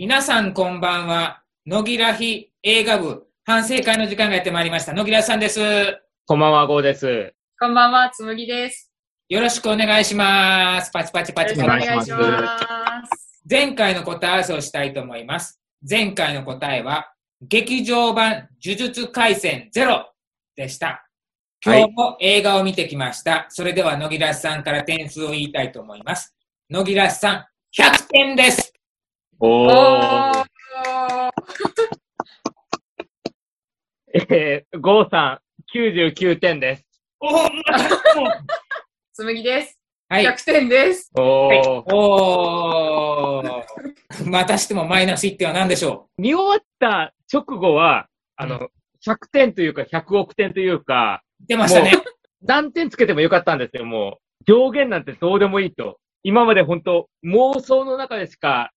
皆さんこんばんは。野木らひ映画部反省会の時間がやってまいりました。野木らさんです。こんばんは、ゴーです。こんばんは、つむぎです。よろしくお願いします。パチパチパよろしチパチ。くお願いします。前回の答え合わせをしたいと思います。前回の答えは、劇場版呪術廻戦ゼロでした。今日も映画を見てきました。それでは野木らさんから点数を言いたいと思います。野木らさん、100点です。おおー。ー。えー、ゴーさん、99点です。おー つむぎです。はい。100点です。はいおー。おー。またしてもマイナス1点は何でしょ見終わった直後は、あの、100点というか100億点というか、う出ましたね。何点つけてもよかったんですよ、もう。上限なんてどうでもいいと。今まで本当妄想の中でしか、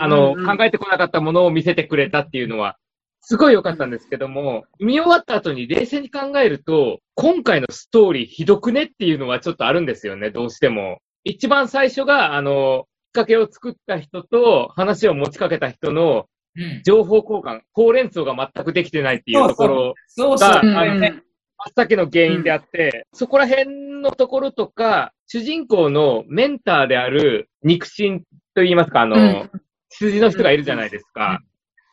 あの、考えてこなかったものを見せてくれたっていうのは、すごい良かったんですけども、見終わった後に冷静に考えると、今回のストーリーひどくねっていうのはちょっとあるんですよね、どうしても。一番最初が、あの、きっかけを作った人と話を持ちかけた人のうん。情報交換、ほうれん草が全くできてないっていうところ。が、うんあのね、真っ先の原因であって、そこら辺のところとか、主人公のメンターである肉親と言いますか、あの、うん。筋の人がいるじゃないですか。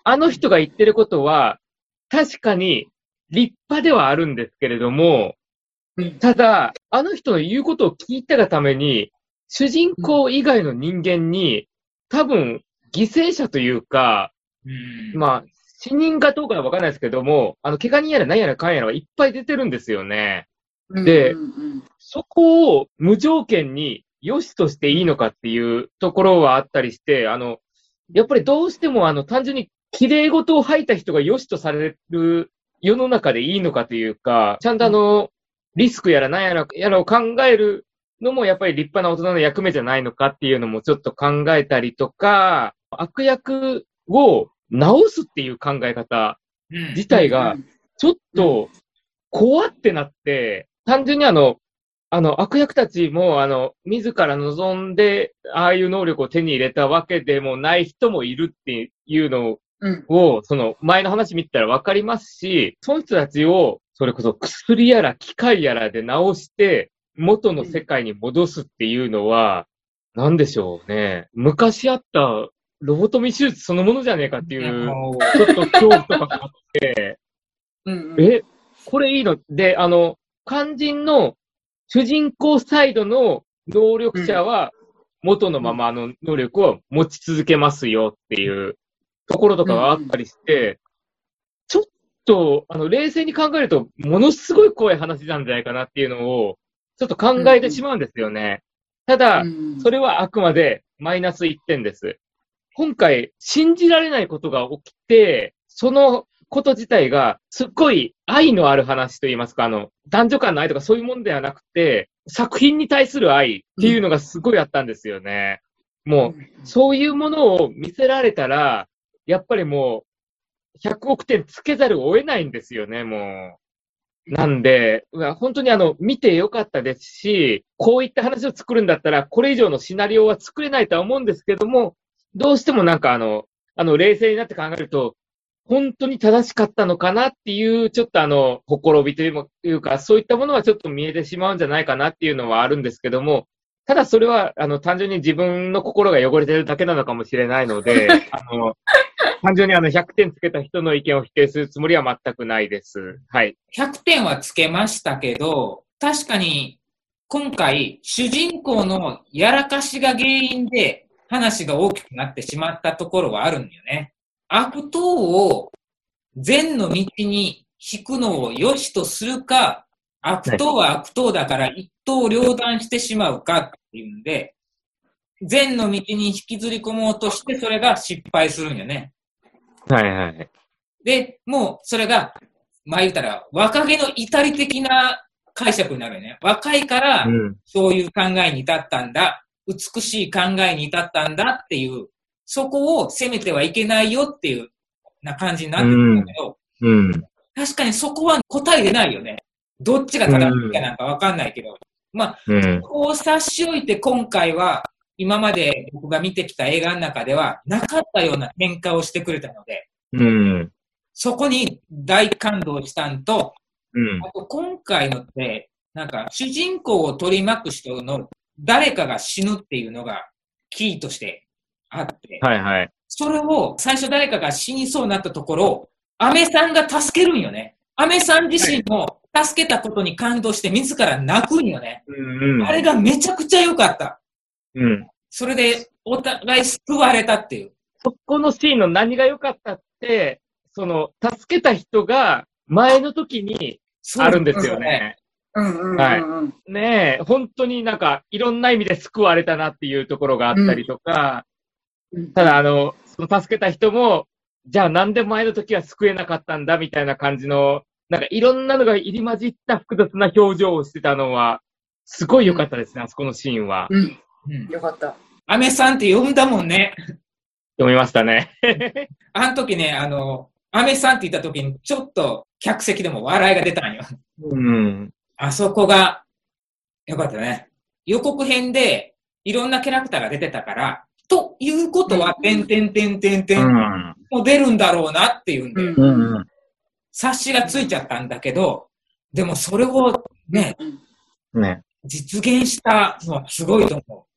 あの人が言ってることは、確かに立派ではあるんですけれども、うん。ただ、あの人の言うことを聞いたがために、主人公以外の人間に、多分、犠牲者というか、うん。まあ、死人かどうかはわからないですけども、あの、怪我人やら何やらかんやらはいっぱい出てるんですよね。でそこを無条件に良しとしていいのかっていうところはあったりして、あの、やっぱりどうしてもあの、単純に綺麗事を吐いた人が良しとされる世の中でいいのかというか、ちゃんとあの、リスクやら何やらやらを考えるのもやっぱり立派な大人の役目じゃないのかっていうのもちょっと考えたりとか、悪役を直すっていう考え方うん。自体が、ちょっと、怖ってなって、単純にあの、あの、悪役たちも、あの、自ら望んで、ああいう能力を手に入れたわけでもない人もいるっていうのうん。を、その、前の話見てたらわかりますし、その人たちを、それこそ薬やら機械やらで治して、元の世界に戻すっていうのは、なんでしょうね。昔あったロボトミ手術そのものじゃねえかっていう。ちょっと恐怖とかがあって、うんうん。え、これいいの？で、あの、肝心の主人公サイドの能力者は元のままの能力を持ち続けますよっていうところとかがあったりして、ちょっと、あの、冷静に考えると、ものすごい怖い話なんじゃないかなっていうのを、ちょっと考えてしまうんですよね。ただ、うんそれはあくまでマイナス1点です。今回、信じられないことが起きて、そのこと自体が、すっごい愛のある話といいますか、あの、男女間の愛とかそういうものではなくて、作品に対する愛っていうのがすごいあったんですよね。もう、そういうものを見せられたら、やっぱりもう、100億点つけざるを得ないんですよね、もう。なんで、本当にあの、見てよかったですし、こういった話を作るんだったら、これ以上のシナリオは作れないとは思うんですけども、どうしてもなんかあの、あの、冷静になって考えると、本当に正しかったのかなっていう、ちょっとあの、ほころびというか、そういったものはちょっと見えてしまうんじゃないかなっていうのはあるんですけども、ただそれは、あの、単純に自分の心が汚れてるだけなのかもしれないので、あの、単純にあの、100点つけた人の意見を否定するつもりは全くないです。はい。100点はつけましたけど、確かに今回主人公のやらかしが原因で話が大きくなってしまったところはあるんだよね。悪党を善の道に引くのを良しとするか、悪党は悪党だから一刀両断してしまうかっていうんで、善の道に引きずり込もうとしてそれが失敗するんよね。はいはい。で、もうそれが、まあ言うたら、若気の至り的な解釈になるよね。若いからう、ん。そういう考えに至ったんだ。美しい考えに至ったんだっていう、そこを責めてはいけないよっていうな感じになってくるんだけど、うん。確かにそこは答えでないよね。どっちが正しいかなんかわかんないけど。まあ、うん。こう差し置いて今回は、今まで僕が見てきた映画の中ではなかったような展開をしてくれたので、うん。そこに大感動したんと、うん。あと今回のって、なんか主人公を取り巻く人の誰かが死ぬっていうのがキーとしてあって、はいはい。それを最初誰かが死にそうになったところを、アメさんが助けるんよね。アメさん自身も助けたことに感動して自ら泣くんよね。うん。あれがめちゃくちゃ良かった。うん。それでお互い救われたっていう。そこのシーンの何が良かったって、その、助けた人が前の時にあるんですよね。うんうんうんはいうん。ねえ、本当になんか、いろんな意味で救われたなっていうところがあったりとか、うんただあの、その助けた人も、じゃあなんで前の時は救えなかったんだみたいな感じの、なんかいろんなのが入り混じった複雑な表情をしてたのは、すごい良かったですね、あそこのシーンは。うん。うん。よかった。アメさんって呼んだもんね。読みましたね。あの時ね、あの、アメさんって言った時にちょっと客席でも笑いが出たんよ。うん。あそこがよかったね。予告編でいろんなキャラクターが出てたから、ということは、てんてんてんてんてんも出るんだろうなっていうんで、うん。察しがついちゃったんだけど、でもそれをね、うんね。実現したのはすごいと思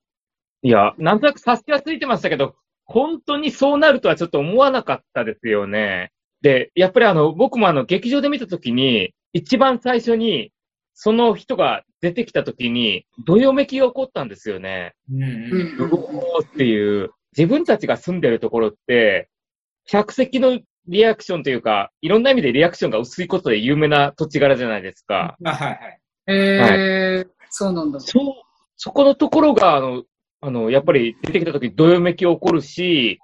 いや、なんとなく察しはついてましたけど、本当にそうなるとはちょっと思わなかったですよね。で、やっぱりあの、僕もあの、劇場で見たときに、一番最初に、その人が出てきたときに、どよめきが起こったんですよね。う。うんううんんうおーっていう、自分たちが住んでるところって、客席のリアクションというか、いろんな意味でリアクションが薄いことで有名な土地柄じゃないですか。あはいはい。えー、そうなんだ。そう、そこのところが、あの、あの、やっぱり出てきた時どよめき起こるし、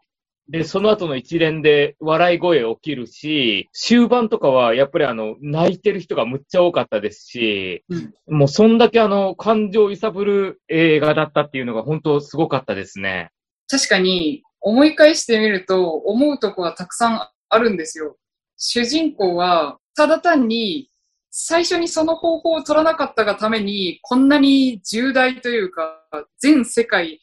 で、その後の一連で笑い声起きるし、終盤とかはやっぱりあの、泣いてる人がむっちゃ多かったですし、うんもうそんだけあの、感情を揺さぶる映画だったっていうのが本当すごかったですね。確かに、思い返してみると、思うとこはたくさんあるんですよ。主人公は、ただ単に、最初にその方法を取らなかったがために、こんなに重大というか、全世界、うん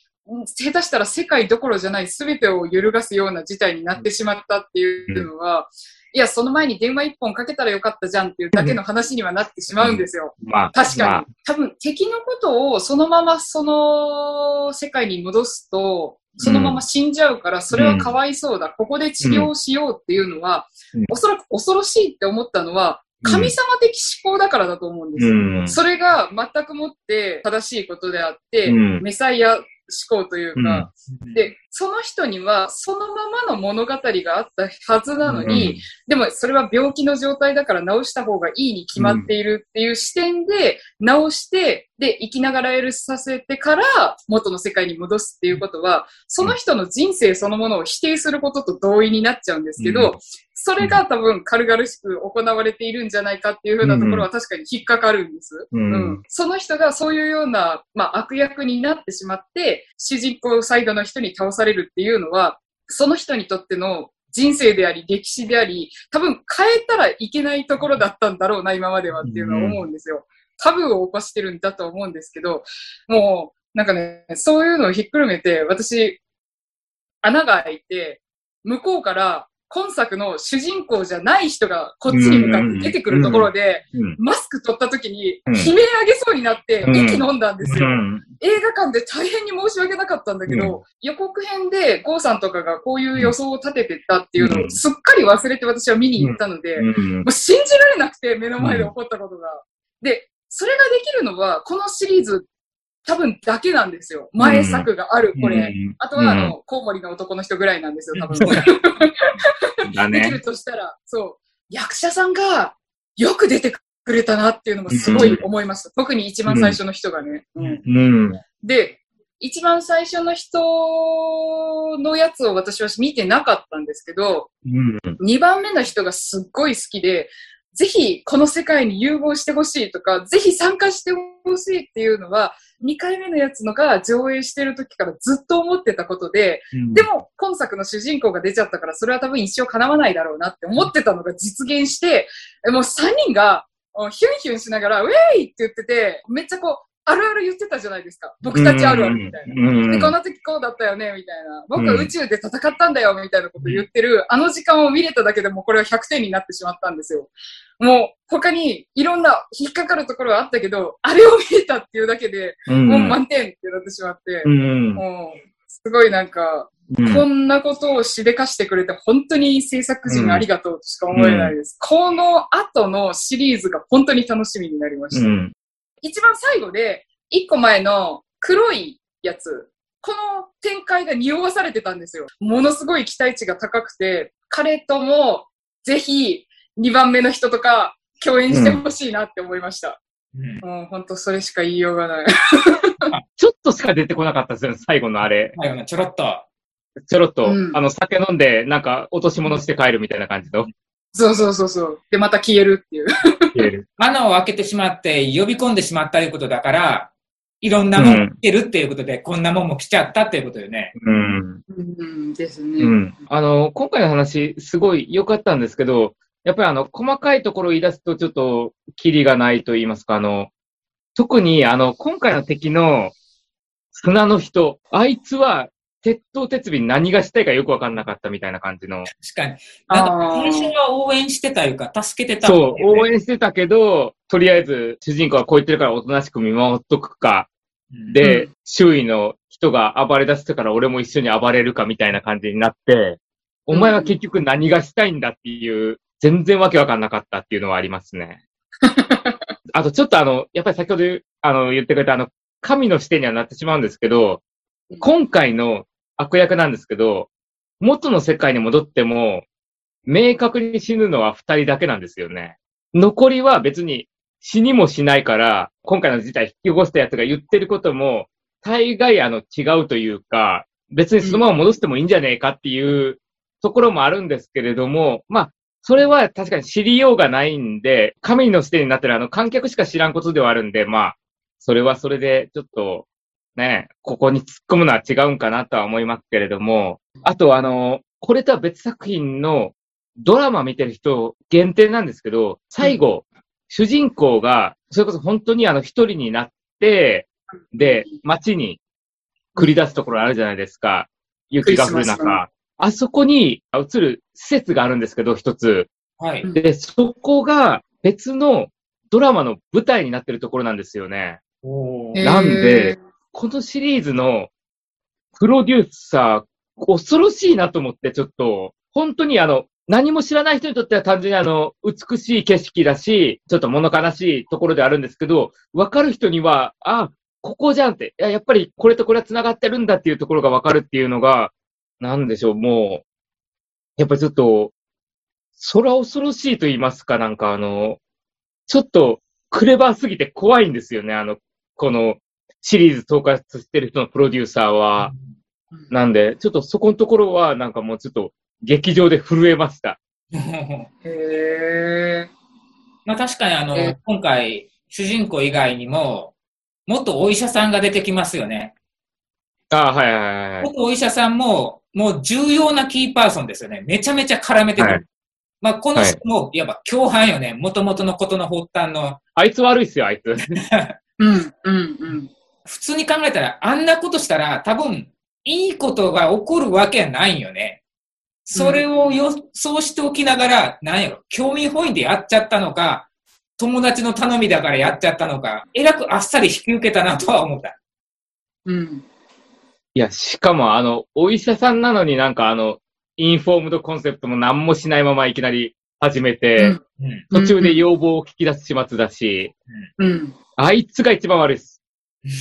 下手したら世界どころじゃない全てを揺るがすような事態になってしまったっていうのは、いや、その前に電話一本かけたらよかったじゃんっていうだけの話にはなってしまうんですよ。まあ、確かに。まあ多分敵のことをそのままその世界に戻すと、そのまま死んじゃうから、それはかわいそうだ。ここで治療をしようっていうのは、うんおそらく恐ろしいって思ったのは、神様的思考だからだと思うんですよ。うん。それが全くもって正しいことであって、うんメサイア思考というか、うん。で、その人にはそのままの物語があったはずなのに、でもそれは病気の状態だから治した方がいいに決まっているっていう視点で治して、で、生きながら許させてから元の世界に戻すっていうことは、その人の人生そのものを否定することと同意になっちゃうんですけど、うそれが多分軽々しく行われているんじゃないかっていうふうなところは確かに引っかかるんです。うん。うん。その人がそういうような、まあ、悪役になってしまって、主人公サイドの人に倒されるっていうのは、その人にとっての人生であり、歴史であり、多分変えたらいけないところだったんだろうな、今まではっていうのは思うんですよ。タブーを起こしてるんだと思うんですけど、もう、なんかね、そういうのをひっくるめて、私、穴が開いて、向こうから今作の主人公じゃない人がこっちに向かって出てくるところで、うん。マスク取った時にうん悲鳴上げそうになってうん息飲んだんですよ。うん。映画館で大変に申し訳なかったんだけど、う予告編でゴーさんとかがこういう予想を立ててたっていうのうんをすっかり忘れて私は見に行ったので、もうんう信じられなくて目の前で起こったことが。で、それができるのはこのシリーズ多分だけなんですよ。前作がある、これ。あとは、あの、コウモリの男の人ぐらいなんですよ、多分。だねできる。としたら、そう、役者さんがよく出てくれたなっていうのもすごい思いました。特に一番最初の人がね。うんうん。で、一番最初の人のやつを私は見てなかったんですけど、うん。二番目の人がすっごい好きで、ぜひこの世界に融合してほしいとか、ぜひ参加してほしいっていうのは、2回目のやつのが上映してる時からずっと思ってたことで、でも今作の主人公が出ちゃったから、それは多分一生叶わないだろうなって思ってたのが実現して、もう3人が、ヒュンヒュンしながら、ウェイって言ってて、めっちゃこう、あるある言ってたじゃないですか。僕たちあるあるみたいな。うんで、この時こうだったよね、みたいな。僕は宇宙で戦ったんだよ、みたいなこと言ってる、あの時間を見れただけでもこれは100点になってしまったんですよ。もう、他にいろんな引っかかるところはあったけど、あれを見れたっていうだけで、うんもう満点ってなってしまってう、んもう、すごいなんか、うんこんなことをしでかしてくれて、本当に制作陣ありがとうとしか思えないです。この後のシリーズが本当に楽しみになりました。うん一番最後で、一個前の黒いやつ、この展開が匂わされてたんですよ。ものすごい期待値が高くて、彼ともぜひ2番目の人とか共演してほしいなって思いました。うんもう本当それしか言いようがない。ちょっとしか出てこなかったですよね、最後のあれ。最後のちょろっと。ちょろっと、うんあの、酒飲んで、なんか、落とし物して帰るみたいな感じの。そうそうそうそう。で、また消えるっていう。消える 穴を開けてしまって呼び込んでしまったということだから、いろんなもん来てるっていうことで、こんなもんも来ちゃったっていうことよね。うん。うんですね。うん。あの、今回の話、すごい良かったんですけど、やっぱりあの、細かいところを言い出すと、ちょっと、キリがないと言いますか、あの、特に、あの、今回の敵の砂の人、あいつは、鉄頭鉄尾何がしたいかよくわかんなかったみたいな感じの。確かに。なんかあー最初は応援してたいうか、助けてたそう、応援援してたけど、とりあえず、主人公はこう言ってるからおとなしく見守っとくか、で、う周囲の人が暴れ出してから俺も一緒に暴れるかみたいな感じになって、お前は結局何がしたいんだっていう、全然わけわかんなかったっていうのはありますね。あとちょっとあの、やっぱり先ほどあの言ってくれたあの、神の視点にはなってしまうんですけど、今回の悪役なんですけど、元の世界に戻っても、明確に死ぬのは二人だけなんですよね。残りは別に死にもしないから、今回の事態引き起こしたやつが言ってることも、大概あの違うというか、別にそのまま戻してもいいんじゃねえかっていうところもあるんですけれども、まあ、それは確かに知りようがないんで、神の視点になってるあの観客しか知らんことではあるんで、まあ、それはそれでちょっと、ね、ここに突っ込むのは違うんかなとは思いますけれども、あとあの、これとは別作品のドラマ見てる人限定なんですけど、最後、主人公が、それこそ本当にあの一人になって、で、街に繰り出すところあるじゃないですか。雪が降る中。あそこに映る施設があるんですけど、一つ。はい。で、そこが別のドラマの舞台になってるところなんですよね。なんで、このシリーズのプロデューサー、恐ろしいなと思って、ちょっと、本当にあの、何も知らない人にとっては単純にあの、美しい景色だし、ちょっと物悲しいところであるんですけど、わかる人には、あ、ここじゃんって、いや、やっぱりこれとこれは繋がってるんだっていうところがわかるっていうのが、なんでしょう、もう、やっぱちょっと、空恐ろしいと言いますか、なんかあの、ちょっとクレバーすぎて怖いんですよね、あの、このシリーズ統括してる人のプロデューサーは。なんで、ちょっとそこのところは、なんかもうちょっと劇場で震えました。へまあ確かにあの、え今回、主人公以外にも、元お医者さんが出てきますよね。ああ、はいはいはいはい。元お医者さんも、もう重要なキーパーソンですよね。めちゃめちゃ絡めてくる。はいまあこの人も、いわば共犯よね。元々のことの発端の。あいつ悪いっすよ、あいつ。ー うん、うん、うん。普通に考えたら、あんなことしたら、多分、いいことが起こるわけないよね。それを予想しておきながら、なんやろ、興味本位でやっちゃったのか、友達の頼みだからやっちゃったのか、えらくあっさり引き受けたなとは思った。うん。いや、しかもあの、お医者さんなのになんかあの、インフォームドコンセプトも何もしないままいきなり始めて、うんうん。途中で要望を聞き出す始末だし、うん。あいつが一番悪いっす。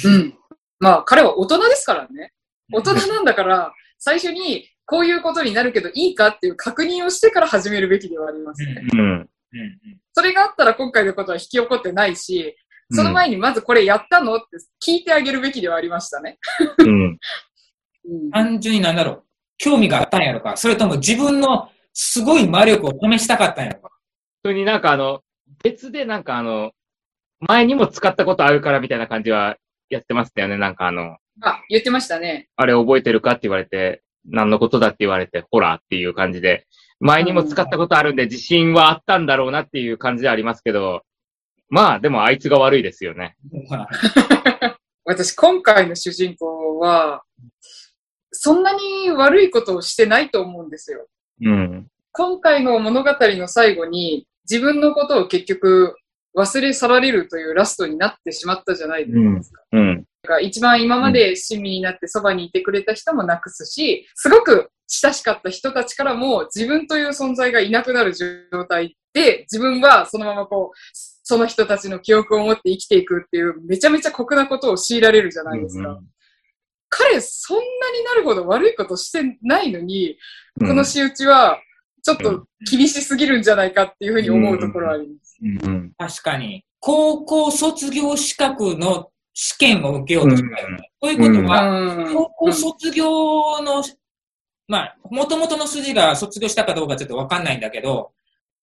うん。まあ、彼は大人ですからね。大人なんだから、最初にこういうことになるけどいいかっていう確認をしてから始めるべきではありますね。うん。うん。それがあったら今回のことは引き起こってないし、その前にまずこれやったのって聞いてあげるべきではありましたね。うん。うん単純になんだろう、興味があったんやろか、それとも自分のすごい魔力を試したかったんやろか。それになんかあの、別でなんかあの、前にも使ったことあるからみたいな感じはやってましたよね。なんかあの、あ、言ってましたね。あれ覚えてるかって言われて、何のことだって言われて、ほらっていう感じで、前にも使ったことあるんで自信はあったんだろうなっていう感じでありますけど、まあ、でもあいつが悪いですよね。私、今回の主人公は、そんなに悪いことをしてないと思うんですよ。うん。今回の物語の最後に、自分のことを結局忘れ去られるというラストになってしまったじゃないですか。うん。だから一番今まで親身になってそばにいてくれた人もなくすし、すごく親しかった人たちからも自分という存在がいなくなる状態で、自分はそのままこう、その人たちの記憶を持って生きていくっていう、めちゃめちゃ酷なことを強いられるじゃないですか。彼、そんなになるほど悪いことしてないのに、うんこの仕打ちは、ちょっと厳しすぎるんじゃないかっていうふうに思うところはあります。うん。確かに。高校卒業資格の試験を受けようとしたよね。ということは、うん高校卒業の、まあ、元々の筋が卒業したかどうかちょっとわかんないんだけど、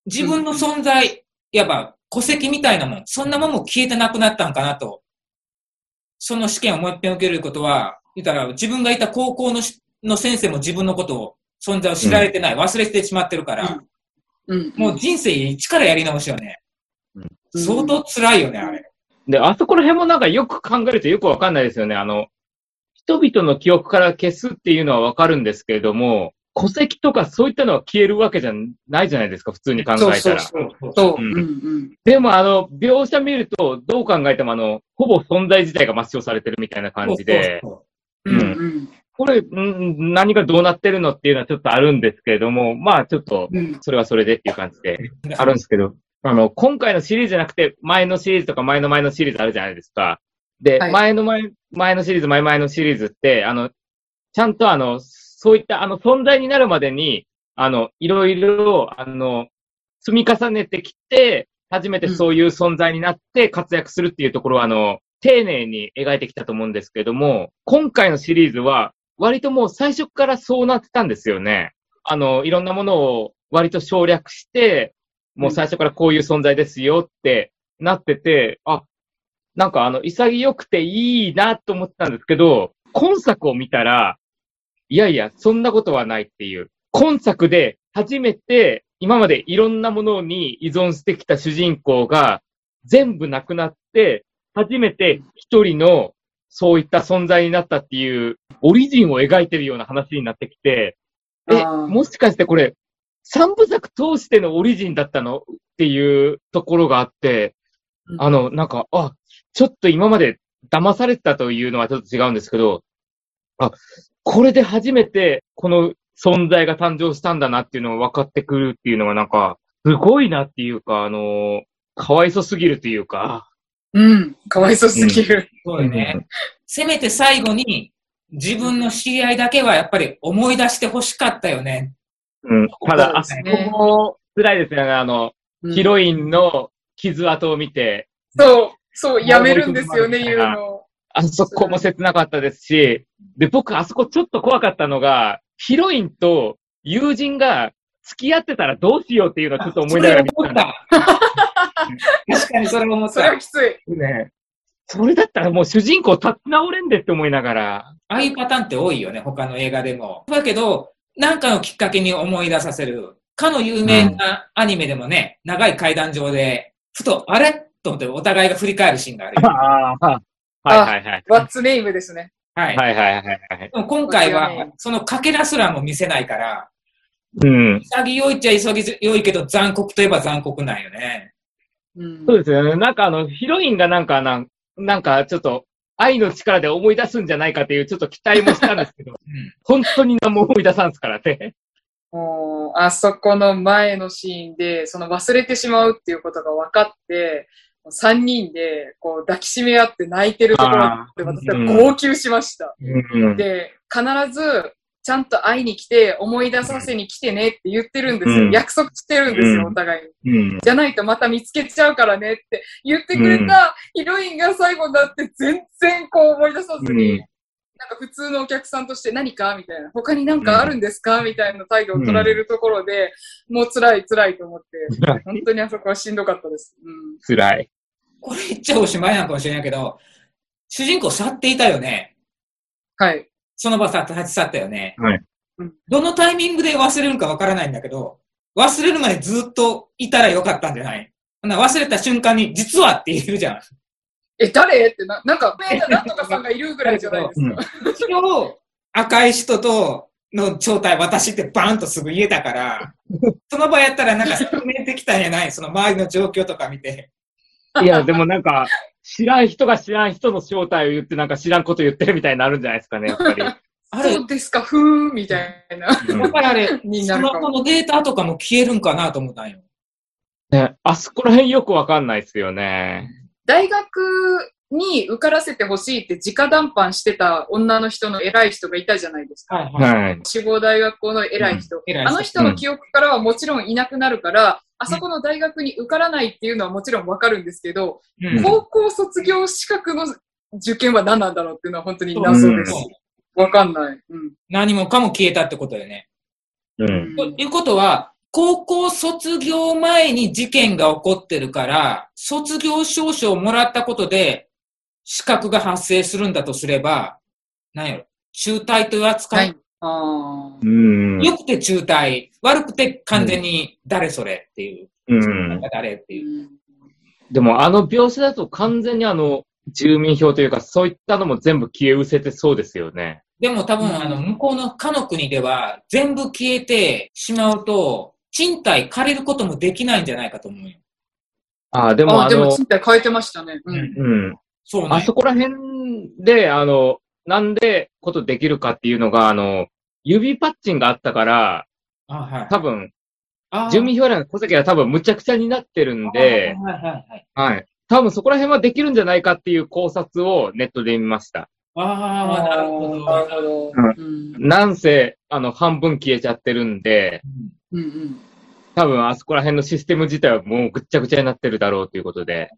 自分の存在、いわば戸籍みたいなもん、そんなもんも消えてなくなったんかなと。その試験をもう一遍受けることは、言ったら自分がいた高校のしの先生も自分のことを、存在を知られてない、忘れてしまってるから、うん。もう人生一からやり直しよね。相当辛いよね、あれ。で、あそこら辺もなんかよく考えるとよくわかんないですよね。あの、人々の記憶から消すっていうのはわかるんですけれども、戸籍とかそういったのは消えるわけじゃないじゃないですか、普通に考えたら。そうそうそう。う。ん。うんうん。でもあの、描写見ると、どう考えてもあの、ほぼ存在自体が抹消されてるみたいな感じで、そううん。うんこれ、ん何がどうなってるのっていうのはちょっとあるんですけれども、まあちょっと、うん。それはそれでっていう感じで、あるんですけど、あの、今回のシリーズじゃなくて、前のシリーズとか前の前のシリーズあるじゃないですか。で、はい。前の前、前のシリーズ、前々のシリーズって、あの、ちゃんとあの、そういったあの存在になるまでに、あの、いろいろ、あの、積み重ねてきて、初めてそういう存在になって活躍するっていうところは、あの、丁寧に描いてきたと思うんですけども、今回のシリーズは、割ともう最初からそうなってたんですよね。あの、いろんなものを割と省略して、もう最初からこういう存在ですよってなってて、あ、なんかあの、潔くていいなと思ってたんですけど、今作を見たら、いやいや、そんなことはないっていう。今作で初めて今までいろんなものに依存してきた主人公が全部なくなって、初めて一人のそういった存在になったっていう、オリジンを描いてるような話になってきて、え、もしかしてこれ、三部作通してのオリジンだったのっていうところがあって、うん。あの、なんか、あ、ちょっと今まで騙されてたというのはちょっと違うんですけど、あ、これで初めてこの存在が誕生したんだなっていうのが分かってくるっていうのがなんか、すごいなっていうか、あの、かわいそすぎるっていうか、うん。かわいそうすぎる。そうよね。せめて最後に自分の知り合いだけはやっぱり思い出してほしかったよね。うん。ただ、あそそうですねこも辛いですよね。あの、うんヒロインの傷跡を見て、そう、そう、やめるんですよね、言うの。あそこも切なかったですし、で、僕、あそこちょっと怖かったのが、ヒロインと友人が付き合ってたらどうしようっていうのをちょっと思いながら見てた 確かにそれ思っそれはた。きつい。すね。それだったらもう主人公立ち直れんでって思いながら、ああいうパターンって多いよね、他の映画でも。だけど、なんかのきっかけに思い出させる。かの有名なアニメでもね、長い階段上で、ふと、あれ？と思ってお互いが振り返るシーンがあるよ。ああ、はいはいはい。What's name ですね。はい。はいはいはいはい。でも今回はそのかけらすらも見せないから、うん。潔いっちゃ潔いけど残酷といえば残酷なんよね。うんそうですよね。なんかあの、ヒロインがなんかなん、なんかちょっと、愛の力で思い出すんじゃないかっていうちょっと期待もしたんですけど、うん本当に何も思い出さんすからね。もうあそこの前のシーンで、その忘れてしまうっていうことが分かって、三人でこう抱きしめ合って泣いてるところで私は号泣しました。うん。で、必ずちゃんと会いに来て思い出させに来てねって言ってるんですよ。うん約束してるんですよ、うんお互いに。うん。じゃないとまた見つけちゃうからねって言ってくれたヒロインが最後になって全然こう思い出さずに、うんなんか普通のお客さんとして何かみたいな、他に何かあるんですか？みたいな態度を取られるところで、もう辛い辛いと思って、本当にあそこはしんどかったです。うん辛い。これ言っちゃおしまいなのかもしれないけど、主人公去っていたよね。はい。その場さ立ち去ったよね。はいうんどのタイミングで忘れるかわからないんだけど、忘れるまでずっといたらよかったんじゃない？ほな忘れた瞬間に、実はって言えるじゃん。え、誰？ってな、なんか、なんとかさんがいるぐらいじゃないですか。一応、赤い人との正体、私ってバーンとすぐ言えたから、その場やったらなんか説明できたんやない？その周りの状況とか見て。いや、でもなんか、知らん人が知らん人の正体を言って、なんか知らんこと言ってるみたいになるんじゃないですかね、やっぱり。あ れそうですか、ふーん、みたいな。うんやっぱりあれ、になるかも。スマホのデータとかも消えるんかなと思ったんよ。ね、あそこら辺よくわかんないですよね。大学に受からせてほしいって直談判してた女の人の偉い人がいたじゃないですか。はいはい。はい。志望大学校の偉い人。偉いあの人の記憶からはもちろんいなくなるから、あそこの大学に受からないっていうのはもちろんわかるんですけど、うん高校卒業資格の受験は何なんだろうっていうのは本当に謎ですそう。わかんない。うん。何もかも消えたってことよね。うん。ということは、高校卒業前に事件が起こってるから、卒業証書をもらったことで、資格が発生するんだとすれば、何やろ、中退という扱はいい。あーうん。良くて中退、悪くて完全に誰それっていう、うん。誰っていう。うんでもあの描写だと完全にあの、住民票というか、そういったのも全部消え失せてそうですよね。でも多分、うんあの、向こうのかの国では、全部消えてしまうと、賃貸借りることもできないんじゃないかと思うよ。ああ、でもあ、あの、でも賃貸変えてましたね。うん。うん。そうね。あそこら辺で、あの、なんでことできるかっていうのが、あの、指パッチンがあったから、あはい。多分、住民票欄の戸籍が多分むちゃくちゃになってるんで、はいはいはい。はい。多分そこら辺はできるんじゃないかっていう考察をネットで見ました。ああ、なるほど。なるほど。ううん。なんせ、あの、半分消えちゃってるんで、うんうん。多分あそこら辺のシステム自体はもうぐっちゃぐちゃになってるだろうということで。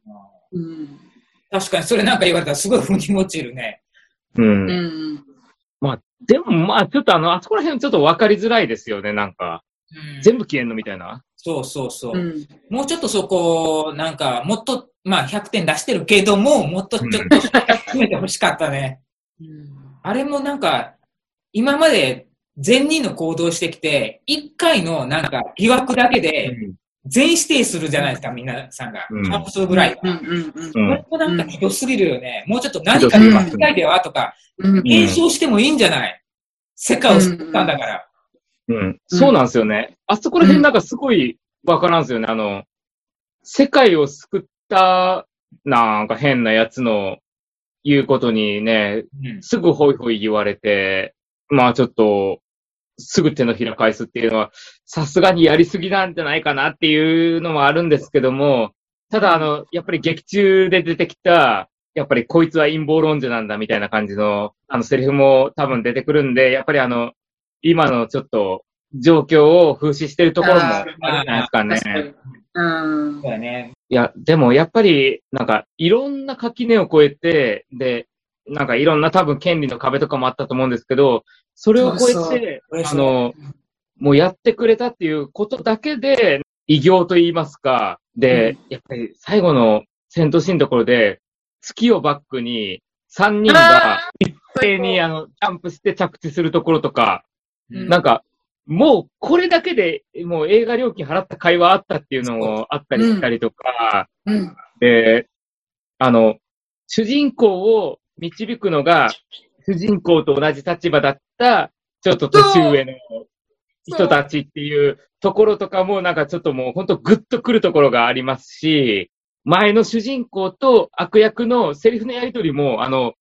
うん。確かに、それなんか言われたらすごい腑に落ちるね。うん。うんうん。でもまあ、ちょっとあの、あそこら辺ちょっと分かりづらいですよね、なんか。うん全部消えんのみたいな。そうそうそう。うん。もうちょっとそこ、なんか、もっと、まあ100点出してるけども、もっとちょっと詰めてほしかったね。あれもなんか、今まで善人の行動してきて、一回のなんか疑惑だけで全否定するじゃないですか、皆さんが。うん半数ぐらいは。うんうんうん。うんこれもなんかひどすぎるよね。もうちょっと何かで間違いではとか、うん検証してもいいんじゃない？世界を救ったんだから。うん。そうなんですよね。あそこら辺なんかすごいわからんすよね。あの、世界を救った、なんか変なやつの言うことにね、うんすぐホイホイ言われて、まあちょっと、すぐ手のひら返すっていうのは、さすがにやりすぎなんじゃないかなっていうのもあるんですけども、ただあの、やっぱり劇中で出てきた、やっぱりこいつは陰謀論者なんだみたいな感じの、あのセリフも多分出てくるんで、やっぱりあの、今のちょっと状況を風刺してるところもあるんじゃないですかね。うん。そうだね。いや、でもやっぱり、なんか、いろんな垣根を越えて、で、なんかいろんな多分権利の壁とかもあったと思うんですけど、それを越そうそう。えて、そうあの、もうやってくれたっていうことだけで、偉業と言いますか、で、やっぱり最後の戦闘シーンのところで、月をバックに3人が一斉にあの、ジャンプして着地するところとか、うん。なんか、もうこれだけでもう映画料金払った会話あったっていうのもあったりしたりとか、うん。で、あの、主人公を導くのが、主人公と同じ立場だった、ちょっと年上の人たちっていうところとかも、なんかちょっともう本当グッとくるところがありますし、前の主人公と悪役のセリフのやりとりも、あの、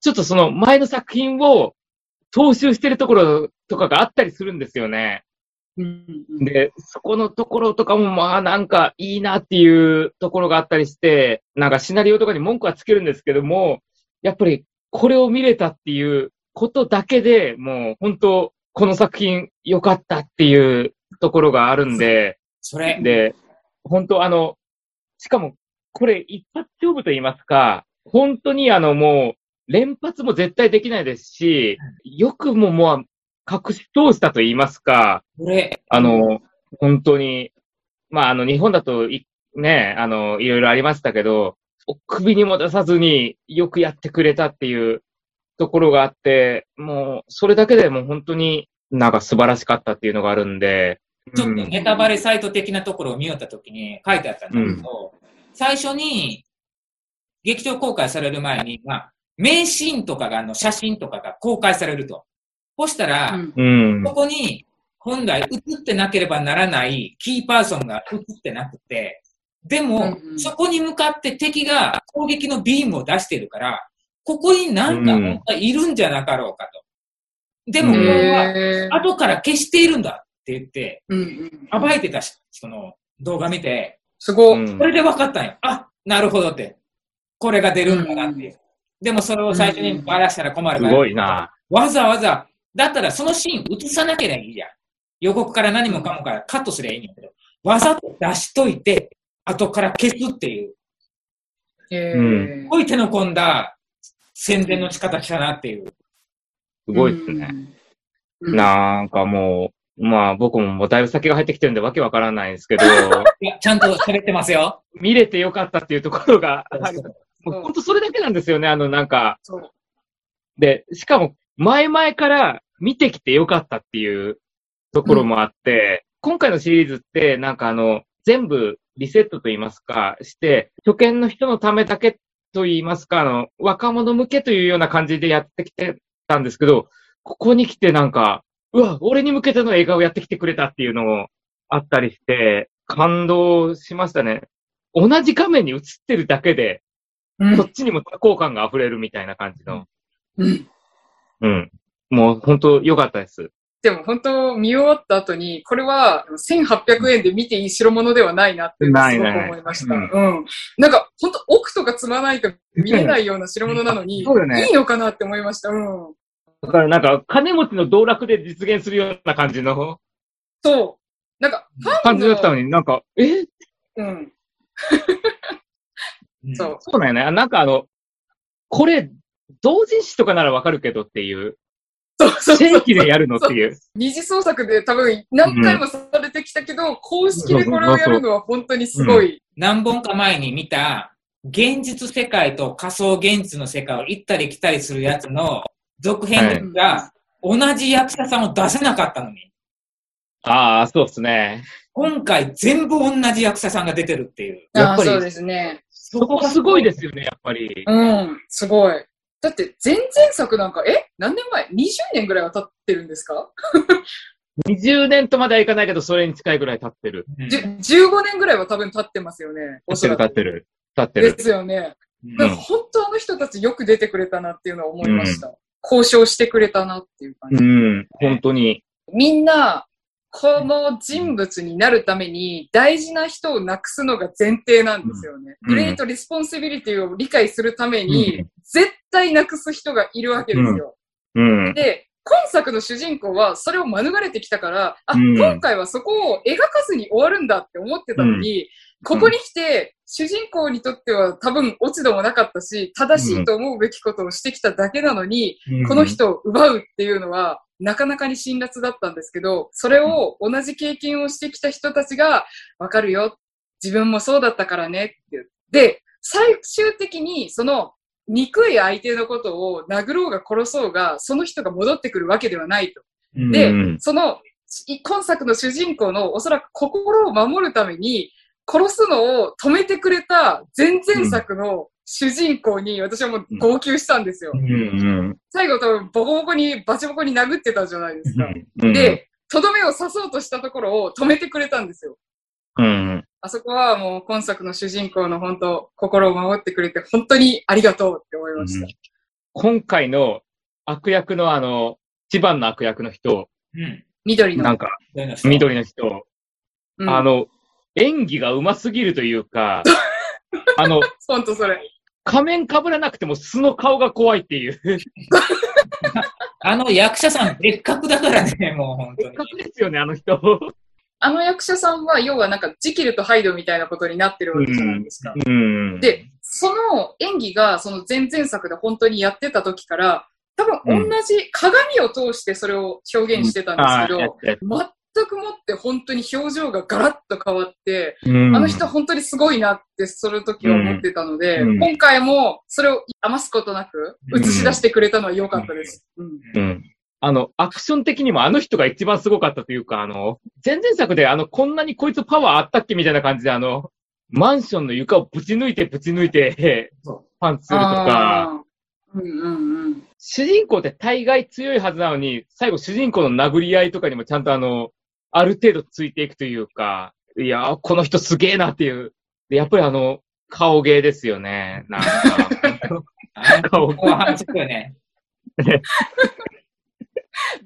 ちょっとその前の作品を踏襲してるところとかがあったりするんですよね。うん。で、そこのところとかもまあなんかいいなっていうところがあったりして、なんかシナリオとかに文句はつけるんですけども、やっぱりこれを見れたっていうことだけでもう本当この作品良かったっていうところがあるんで、それ。で、本当あの、しかもこれ一発勝負と言いますか、本当にあのもう連発も絶対できないですし、よくももう隠し通したと言いますか、これ。あの、本当に、まあ、あの、日本だとい、ね、あの、いろいろありましたけど、首にも出さずによくやってくれたっていうところがあって、もう、それだけでもう本当になんか素晴らしかったっていうのがあるんで、ちょっとネタバレサイト的なところを見よったときに書いてあったんだけど、最初に劇場公開される前に、まあ、名シーンとかが、あの、写真とかが公開されると。そしたら、うんうん。そこに本来映ってなければならないキーパーソンが映ってなくて、でも、うんうんそこに向かって敵が攻撃のビームを出してるから、ここになんか本当はいるんじゃなかろうかと。でも、これは後から消しているんだって言って、うんうん。暴いてた人の動画見て、すごい。うんそれで分かったんよ。あ、なるほどって。これが出るんだなっていう。でもそれを最初にバラしたら困るすから。ごいな。わざわざ、だったらそのシーン映さなければいいじゃん。予告から何もかもからカットすればいいんやけど、わざと出しといて、後から消すっていう、すごい手の込んだ宣伝の仕方したなっていう。すごいですね。。うんなんかもう、まあ僕ももうだいぶ先が入ってきてるんでわけわからないんですけど、いや、ちゃんと喋ってますよ。見れてよかったっていうところが、もう本当それだけなんですよね。あのなんか。で、しかも前々から見てきてよかったっていうところもあって、今回のシリーズってなんかあの、全部リセットと言いますか、して、初見の人のためだけと言いますか、あの、若者向けというような感じでやってきてたんですけど、ここに来てなんか、うわ、俺に向けての映画をやってきてくれたっていうのもあったりして、感動しましたね。同じ画面に映ってるだけで、うんこっちにも多幸感が溢れるみたいな感じの。うん。うん。もう本当良かったです。でも本当見終わった後に、これは1800円で見ていい代物ではないなってすごく思いました。ないうん。なんか本当奥とか積まないと見れないような代物なのに、ねいいのかなって思いました。うん。だからなんか、金持ちの道楽で実現するような感じのそう。なんか、ファンの感じだったのに、なんか、え？うん。うんそう。そうだよね。なんかあの、これ、同人誌とかならわかるけどっていう正そう。規でやるのっていう。二次創作で多分何回もされてきたけど、公式でこれをやるのは本当にすごい。何本か前に見た、現実世界と仮想現実の世界を行ったり来たりするやつの続編が、同じ役者さんを出せなかったのに、ああ、そうですね。今回全部同じ役者さんが出てるっていう。やっぱりああそうですね。そこすごいですよね、やっぱり。うん、すごい。だって、前々作なんか、え？何年前 ?20 年ぐらいは経ってるんですか？20年とまではいかないけど、それに近いぐらい経ってる。うんじゅ ?15 年ぐらいは多分経ってますよね。おそ経ってる、らく。経ってる。経ってでる。すよね。本当あの人たちよく出てくれたなっていうのは思いました。交渉してくれたなっていう感じ。うん、本当に。みんな、この人物になるために大事な人をなくすのが前提なんですよね。うん great responsibility を理解するために、うん絶対なくす人がいるわけですよ。うん。で、今作の主人公はそれを免れてきたから、あ、うん今回はそこを描かずに終わるんだって思ってたのに、ここに来て、主人公にとっては多分落ち度もなかったし、正しいと思うべきことをしてきただけなのに、この人を奪うっていうのは、なかなかに辛辣だったんですけど、それを同じ経験をしてきた人たちが、わかるよ。自分もそうだったからねって。で、最終的にその憎い相手のことを殴ろうが殺そうが、その人が戻ってくるわけではないと。うんでうんその、い今作の主人公のおそらく心を守るために、殺すのを止めてくれた前々作の主人公に私はもう号泣したんですよ。うんうん最後多分ボコボコに、バチボコに殴ってたじゃないですか。うん、で、とどめを刺そうとしたところを止めてくれたんですよ。うん、あそこはもう今作の主人公の本当、心を守ってくれて本当にありがとうって思いました。今回の悪役のあの、一番の悪役の人、うん。緑の。なんか、緑の人、うん、あの、演技が上手すぎるというか、あの、本当それ。仮面被らなくても素の顔が怖いっていう。あの役者さん別格だからね、もう本当別に。格ですよね、あの人。あの役者さんは、要はなんか、ジキルとハイドみたいなことになってるわけじゃないですか。うん。で、その演技が、その前々作で本当にやってた時から、多分同じ鏡を通してそれを表現してたんですけど、あーやって全くもって本当に表情がガラッと変わって、うんあの人本当にすごいなって、その時は思ってたので、うん今回もそれを余すことなく映し出してくれたのは良かったです。うんうん。あの、アクション的にもあの人が一番すごかったというか、あの、前々作であの、こんなにこいつパワーあったっけみたいな感じで、あの、マンションの床をぶち抜いてぶち抜いてそ、パンツするとか。うんうんうん。主人公って大概強いはずなのに、最後主人公の殴り合いとかにもちゃんとあの、ある程度ついていくというか、いやー、この人すげえなっていう。でやっぱりあの、顔芸ですよね。なんか。あ の後半すごいね。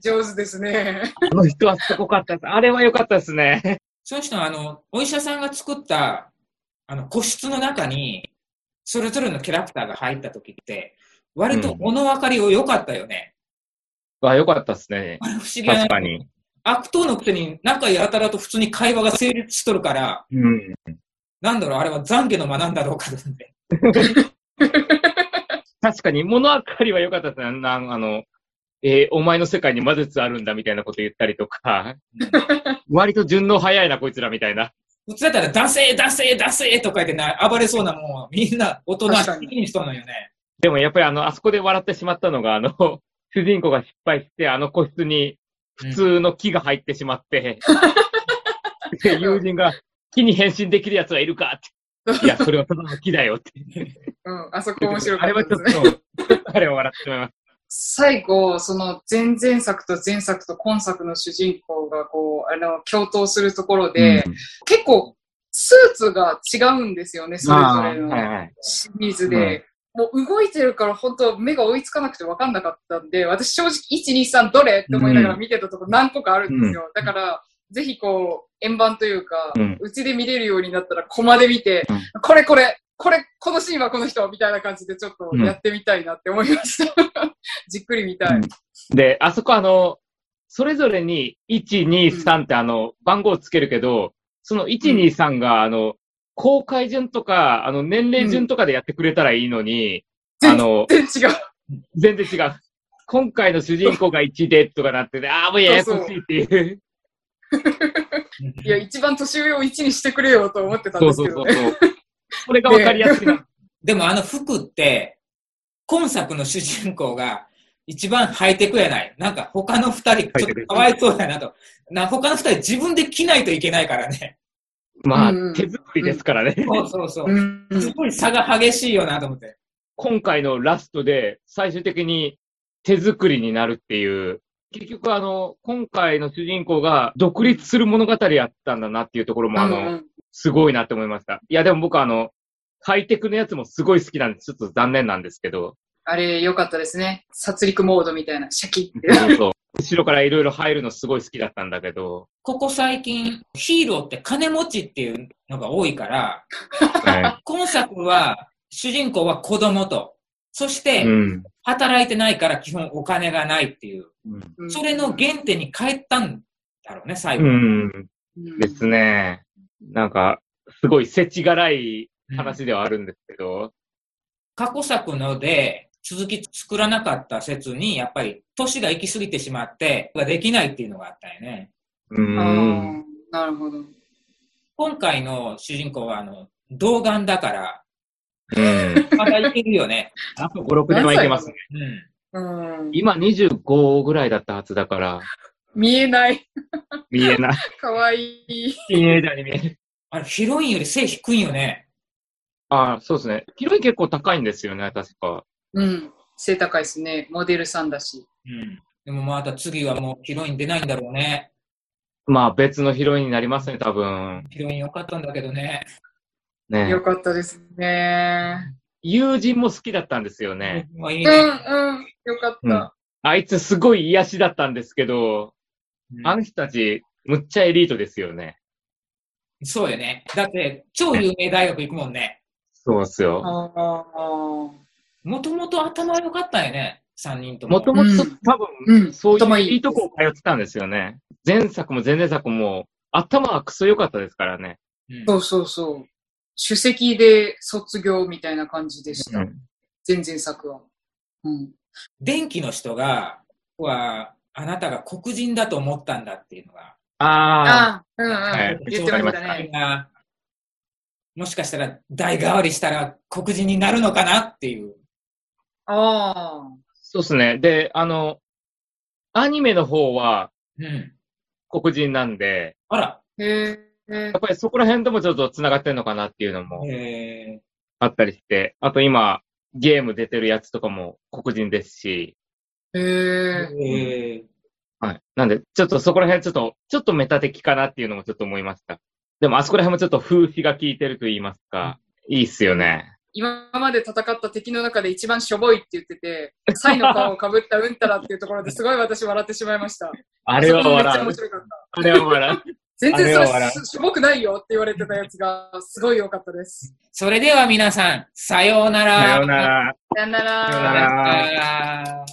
上手ですね。あの人はすごかったです。あれは良かったですね。その人は、あの、お医者さんが作った、あの、個室の中に、それぞれのキャラクターが入った時って、割と物分かりを良かったよね。あ、良かったですね。不思議な確かに。悪党のくせに仲やたらと普通に会話が成立しとるから、うん。なんだろう、あれは懺悔の間なんだろうかと思って。確かに、物分かりは良かったですね。なんあの、えーお前の世界に魔術あるんだみたいなこと言ったりとか、割と順応早いな、こいつらみたいな。普通だったら、出せ、出せ、出せとか言ってな、暴れそうなもん、みんな大人確かににしとんのよね。でもやっぱりあの、あそこで笑ってしまったのが、あの、主人公が失敗して、あの個室に普通の木が入ってしまって、で友人が木に変身できる奴はいるかって。いや、それはただの木だよって。うん、あそこ面白かあれはちょっったですね。と、ちょっとあれは笑ってしまいます。最後、その前々作と前作と今作の主人公がこう、あの、共闘するところで、結構、スーツが違うんですよね、それぞれの。シリーズで。もう動いてるから本当目が追いつかなくて分かんなかったんで、私正直1、2、3どれ？って思いながら見てたとこ何個かあるんですよ。だから、ぜひこう、円盤というか、うん。うちで見れるようになったらコマで見て、うん。これこれ、これ、このシーンはこの人みたいな感じでちょっとやってみたいなって思いました。じっくり見たい。で、あそこあの、それぞれに1、2、3ってあの、番号つけるけど、その1、2、3があの、公開順とか、あの、年齢順とかでやってくれたらいいのに、うんあの、全然違う。全然違う。今回の主人公が1でとかなってて、ああ、もうややこしいっていう。いや、一番年上を1にしてくれよと思ってたんそうそうですけどね。そうそう。これがわかりやすいな。でもあの服って、今作の主人公が一番ハイテクやない。なんか他の二人、ちょっとかわいそうやなと。な他の二人自分で着ないといけないからね。まあうんうん、手作りですからね。そうそうそう。うんすごい差が激しいよなと思って。今回のラストで最終的に手作りになるっていう、結局あの、今回の主人公が独立する物語やったんだなっていうところもあの、すごいなって思いました。いやでも僕あの、ハイテクのやつもすごい好きなんで、ちょっと残念なんですけど、あれ、良かったですね。殺戮モードみたいな、シャキッて。そうそう。後ろからいろいろ入るのすごい好きだったんだけど、ここ最近、ヒーローって金持ちっていうのが多いから、ね今作は主人公は子供と、そしてうん。働いてないから基本お金がないっていう、うんそれの原点に帰ったんだろうね、最後。うん。うんですね。なんか、すごい世知辛い話ではあるんですけど、過去作ので続き作らなかった説に、やっぱり年が行き過ぎてしまって、ができないっていうのがあったよね。うん。あーなるほど。今回の主人公は、あの、童顔だから、うん。まだいけるよね。あと5、6年はいけますね。うん。うん、今25ぐらいだったはずだから、見えない。見えない。かわいい。ティーンエイジャーに見える。あれ、ヒロインより背低いよね。ああ、そうですね。ヒロイン結構高いんですよね、確か。うん。背高いですね。モデルさんだし。うん。でもまた次はもうヒロイン出ないんだろうね。まあ別のヒロインになりますね、多分。ヒロイン良かったんだけどね。ねよかったですね。友人も好きだったんですよね。うんもういいね。うん。よかった。うんあいつすごい癒しだったんですけど、うんあの人たち、むっちゃエリートですよね。そうよね。だって、超有名大学行くもんね。そうっすよ。もともと頭良かったよね。三人とも。もともとうん多分、うん。そういう頭いいとこ通ってたんですよね。前作も前々作も、頭はクソ良かったですからね。うんそうそうそう。首席で卒業みたいな感じでした。うん前々作は。うん。電気の人が、は、あなたが黒人だと思ったんだっていうのが、あああ、うんうん。はい言ってましたね。がもしかしたら代替わりしたら黒人になるのかなっていう。ああ。そうですね。で、あの、アニメの方はうん。黒人なんで、あら。へえやっぱりそこら辺ともちょっと繋がってんのかなっていうのもえあったりして、あと今、ゲーム出てるやつとかも黒人ですし、へー、ええはい。なんで、ちょっとそこら辺ちょっと、ちょっとメタ的かなっていうのもちょっと思いました。でもあそこら辺もちょっと風刺が効いてると言いますか、いいっすよね。今まで戦った敵の中で一番しょぼいって言ってて、サイの顔をかぶったうんたらっていうところですごい私笑ってしまいました。あれはそこもめっちゃ笑う。面白かった。あれは笑う。全然それししょぼくないよって言われてたやつがすごい良かったです。それでは皆さん、さようなら。さようなら。さよなさようなら。